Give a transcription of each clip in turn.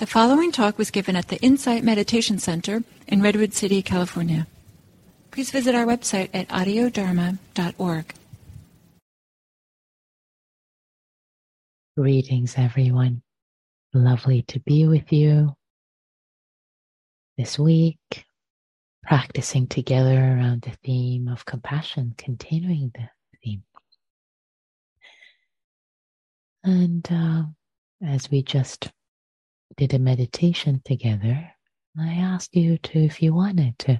The following talk was given at the Insight Meditation Center in Redwood City, California. Please visit our website at audiodharma.org. Greetings, everyone. Lovely to be with you this week, practicing together around the theme of compassion, continuing the theme. And uh, as we just did a meditation together, I asked you to, if you wanted to,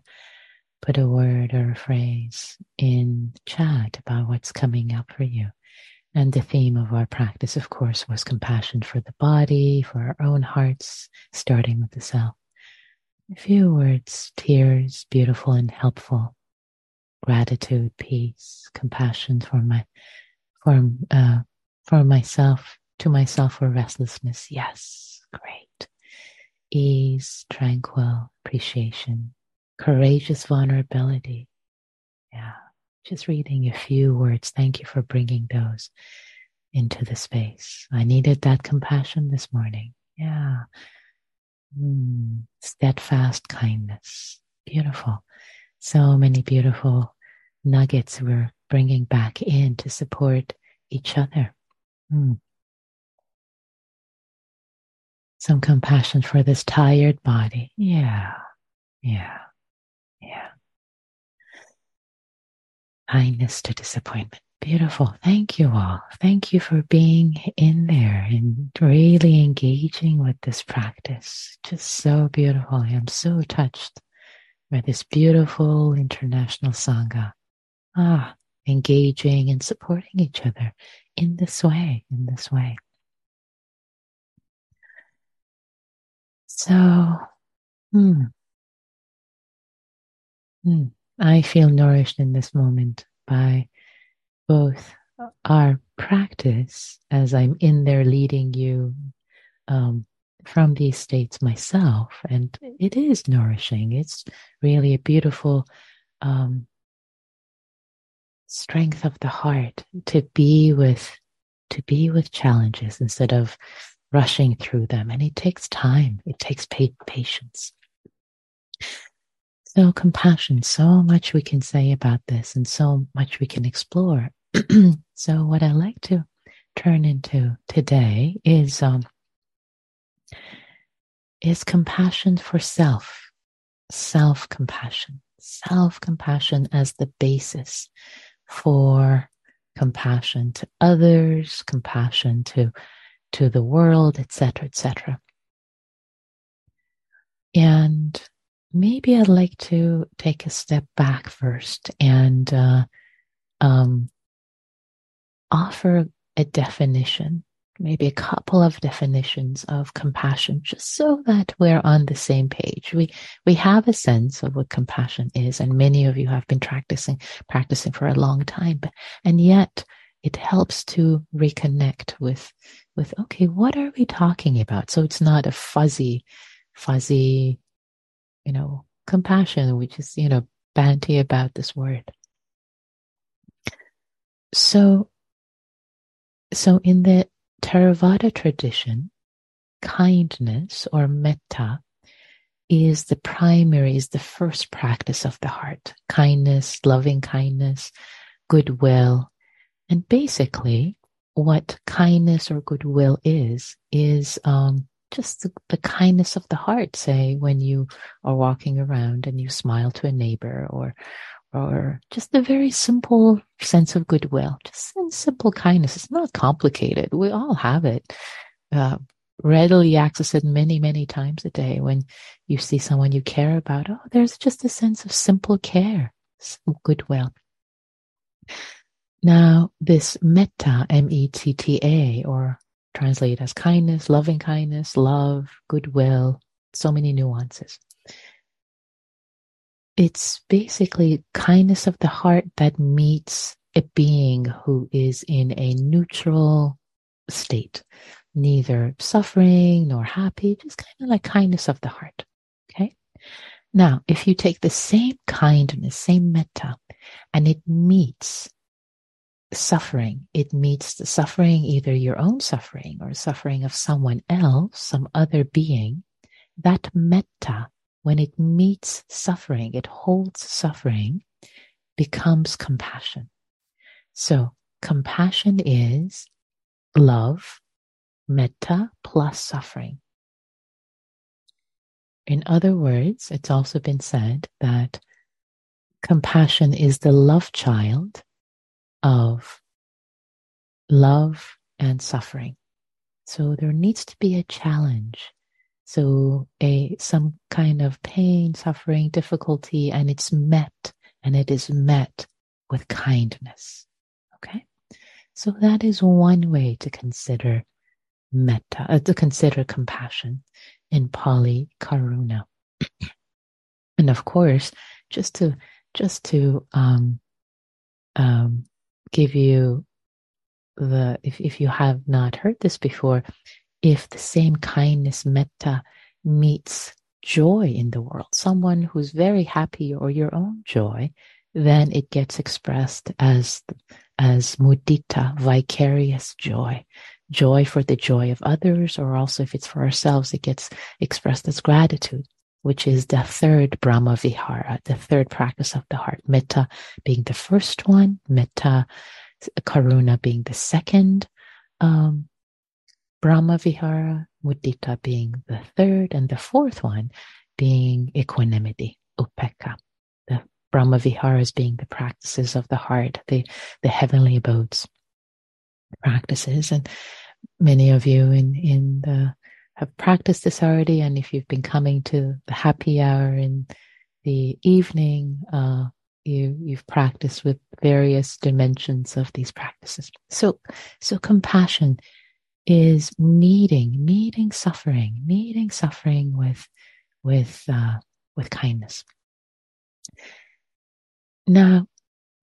put a word or a phrase in chat about what's coming up for you. And the theme of our practice, of course, was compassion for the body, for our own hearts, starting with the self. A few words, tears, beautiful and helpful. Gratitude, peace, compassion for my, for, uh, for myself, to myself for restlessness. Yes, great. Ease, tranquil, appreciation, courageous vulnerability. Yeah, just reading a few words. Thank you for bringing those into the space. I needed that compassion this morning. Yeah. Mm, steadfast kindness. Beautiful. So many beautiful nuggets we're bringing back in to support each other. Mm. Some compassion for this tired body. Yeah. Yeah. Yeah. Kindness to disappointment. Beautiful. Thank you all. Thank you for being in there and really engaging with this practice. Just so beautiful. I am so touched by this beautiful international Sangha. Ah, engaging and supporting each other in this way, in this way. So, hmm, hmm, I feel nourished in this moment by both our practice as I'm in there leading you um, from these states myself, and it is nourishing. It's really a beautiful um, strength of the heart to be with to be with challenges instead of rushing through them. And it takes time. It takes patience. So compassion, so much we can say about this and so much we can explore. so what I like to turn into today is, um, is compassion for self, self compassion, self compassion as the basis for compassion to others, compassion to to the world, etc., etc. And maybe I'd like to take a step back first and uh, um, offer a definition, maybe a couple of definitions of compassion, just so that we're on the same page. We we have a sense of what compassion is, and many of you have been practicing practicing for a long time, but, and yet it helps to reconnect with with okay what are we talking about? So it's not a fuzzy fuzzy you know compassion which is you know banty about this word. So so in the theravada tradition kindness or metta is the primary is the first practice of the heart. Kindness loving kindness goodwill and basically, what kindness or goodwill is, is um, just the, the, kindness of the heart. Say when you are walking around and you smile to a neighbor, or or just a very simple sense of goodwill, just simple kindness. It's not complicated. We all have it. Uh, readily access it many, many times a day when you see someone you care about. Oh, there's just a sense of simple care, goodwill. Now, this metta, M-E-T-T-A, or translate as kindness, loving kindness, love, goodwill, so many nuances. It's basically kindness of the heart that meets a being who is in a neutral state, neither suffering nor happy, just kind of like kindness of the heart. Okay. Now, if you take the same kindness, same metta, and it meets suffering. It meets the suffering, either your own suffering or suffering of someone else, some other being. That metta, when it meets suffering, it holds suffering, becomes compassion. So compassion is love, metta plus suffering. In other words, it's also been said that compassion is the love child of love and suffering. So there needs to be a challenge. So a some kind of pain, suffering, difficulty, and it's met, and it is met with kindness. Okay? So that is one way to consider metta, uh, to consider compassion in Pali Karuna. and of course, just to just to um, um, give you the if, if you have not heard this before, if the same kindness metta meets joy in the world, someone who's very happy or your own joy, then it gets expressed as as mudita, vicarious joy, joy for the joy of others, or also if it's for ourselves, it gets expressed as gratitude, which is the third Brahma Vihara, the third practice of the heart. Metta being the first one, metta, karuna being the second, um, Brahma Vihara, mudita being the third, and the fourth one being equanimity, upekkha. Brahma Viharas being the practices of the heart, the, the heavenly abodes practices. And many of you in, in the, have practiced this already. And if you've been coming to the happy hour in the evening, uh, you, you've practiced with various dimensions of these practices. So, so compassion is meeting, meeting suffering, meeting suffering with, with, uh, with kindness. Now,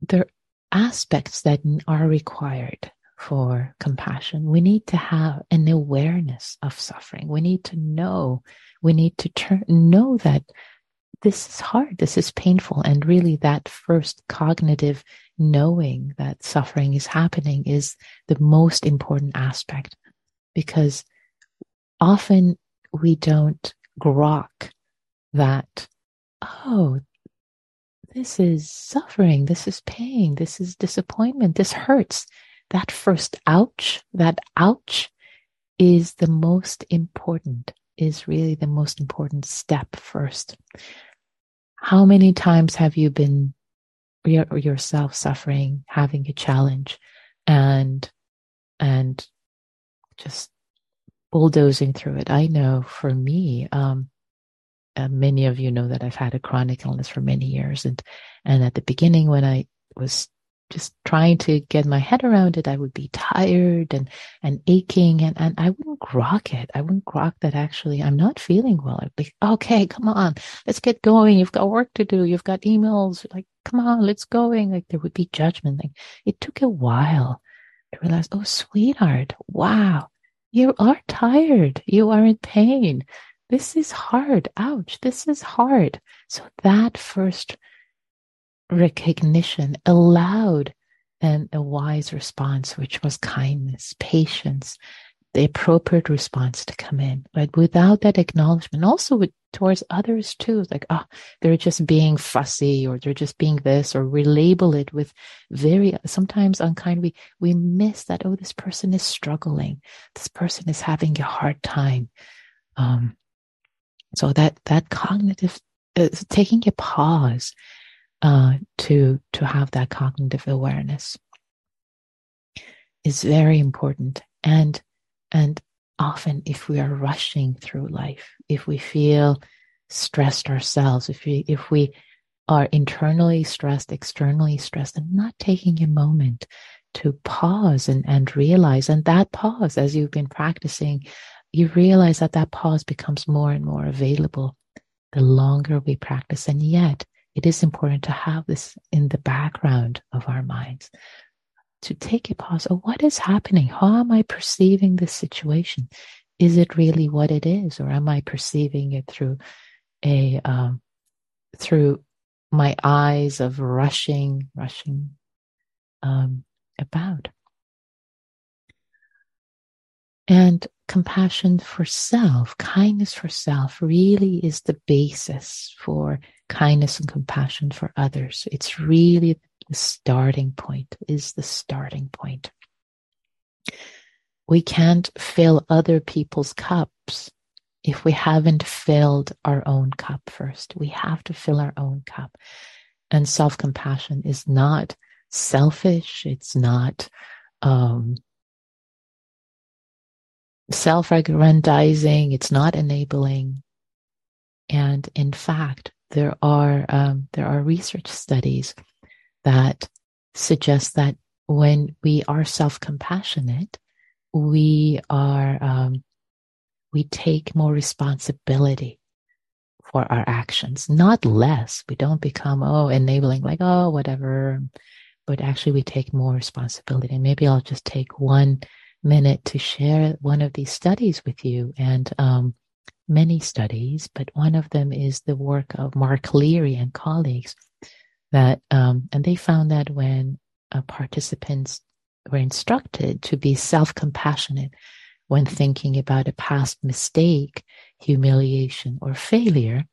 there are aspects that are required for compassion. We need to have an awareness of suffering. We need to know, we need to turn, know that this is hard, this is painful. And really, that first cognitive knowing that suffering is happening is the most important aspect because often we don't grok that, oh, this is suffering, this is pain, this is disappointment, this hurts. That first ouch, that ouch is the most important, is really the most important step first. How many times have you been yourself suffering, having a challenge and, and just bulldozing through it? I know for me, um, uh, many of you know that I've had a chronic illness for many years, and and at the beginning when I was just trying to get my head around it, I would be tired and and aching, and and I wouldn't grok it. I wouldn't grok that actually I'm not feeling well. I'd be okay, come on, let's get going. You've got work to do. You've got emails. Like, come on, let's going. Like there would be judgment. Like it took a while to realize, oh, sweetheart, wow, you are tired. You are in pain this is hard. Ouch, this is hard. So that first recognition allowed then a wise response, which was kindness, patience, the appropriate response to come in. But without that acknowledgement, also with, towards others too, like, oh, they're just being fussy or they're just being this, or we label it with very, sometimes unkind. We, we miss that, oh, this person is struggling. This person is having a hard time. Um, so that that cognitive uh, taking a pause uh, to to have that cognitive awareness is very important. And and often, if we are rushing through life, if we feel stressed ourselves, if we if we are internally stressed, externally stressed, and not taking a moment to pause and, and realize, and that pause, as you've been practicing you realize that that pause becomes more and more available the longer we practice. And yet, it is important to have this in the background of our minds to take a pause. Oh, what is happening? How am I perceiving this situation? Is it really what it is, or am I perceiving it through a um, through my eyes of rushing, rushing um, about. And compassion for self, kindness for self really is the basis for kindness and compassion for others. It's really the starting point, is the starting point. We can't fill other people's cups if we haven't filled our own cup first. We have to fill our own cup. And self compassion is not selfish, it's not um, self aggrandizing, it's not enabling. And in fact, there are um, there are research studies that suggest that when we are self compassionate, we are um, we take more responsibility for our actions, not less. We don't become oh enabling like oh whatever, but actually we take more responsibility. maybe I'll just take one minute to share one of these studies with you and um, many studies, but one of them is the work of Mark Leary and colleagues that, um, and they found that when uh, participants were instructed to be self-compassionate when thinking about a past mistake, humiliation, or failure,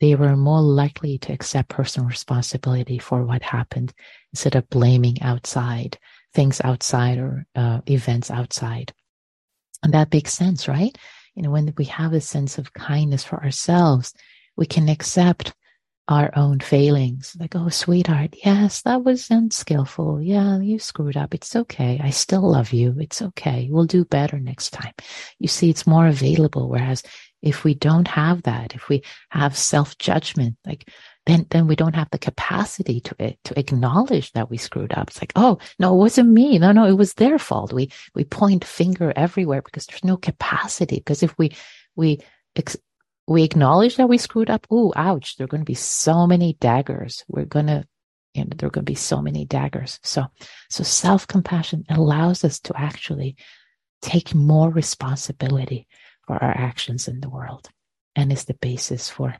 they were more likely to accept personal responsibility for what happened instead of blaming outside things outside or uh, events outside. And that makes sense, right? You know, when we have a sense of kindness for ourselves, we can accept our own failings. Like, oh, sweetheart, yes, that was unskillful. Yeah, you screwed up. It's okay. I still love you. It's okay. We'll do better next time. You see, it's more available. Whereas if we don't have that, if we have self judgment, like, then then we don't have the capacity to it to acknowledge that we screwed up. It's like, oh no, it wasn't me. No, no, it was their fault. We we point finger everywhere because there's no capacity. Because if we we ex- we acknowledge that we screwed up, oh ouch, there are going to be so many daggers. We're gonna you know, there are going to be so many daggers. So so self compassion allows us to actually take more responsibility for our actions in the world and is the basis for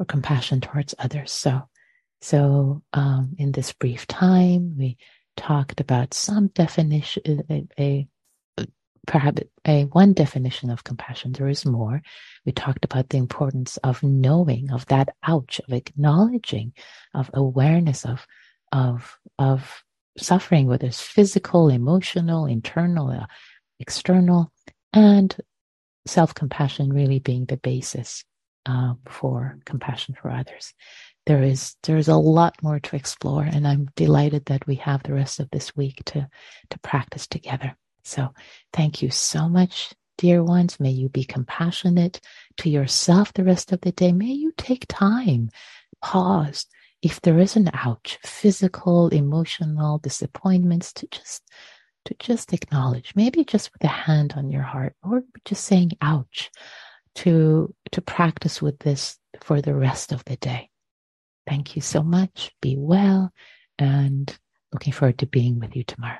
or compassion towards others. So, so um, in this brief time, we talked about some definition, a, a perhaps a one definition of compassion. There is more. We talked about the importance of knowing, of that ouch, of acknowledging, of awareness of of of suffering, whether it's physical, emotional, internal, uh, external, and self compassion really being the basis uh, for compassion for others. There is there is a lot more to explore, and I'm delighted that we have the rest of this week to to practice together. So, thank you so much, dear ones. May you be compassionate to yourself the rest of the day. May you take time, pause. If there is an ouch, physical, emotional disappointments, to just to just acknowledge, maybe just with a hand on your heart, or just saying ouch to to practice with this for the rest of the day. Thank you so much. Be well and looking forward to being with you tomorrow.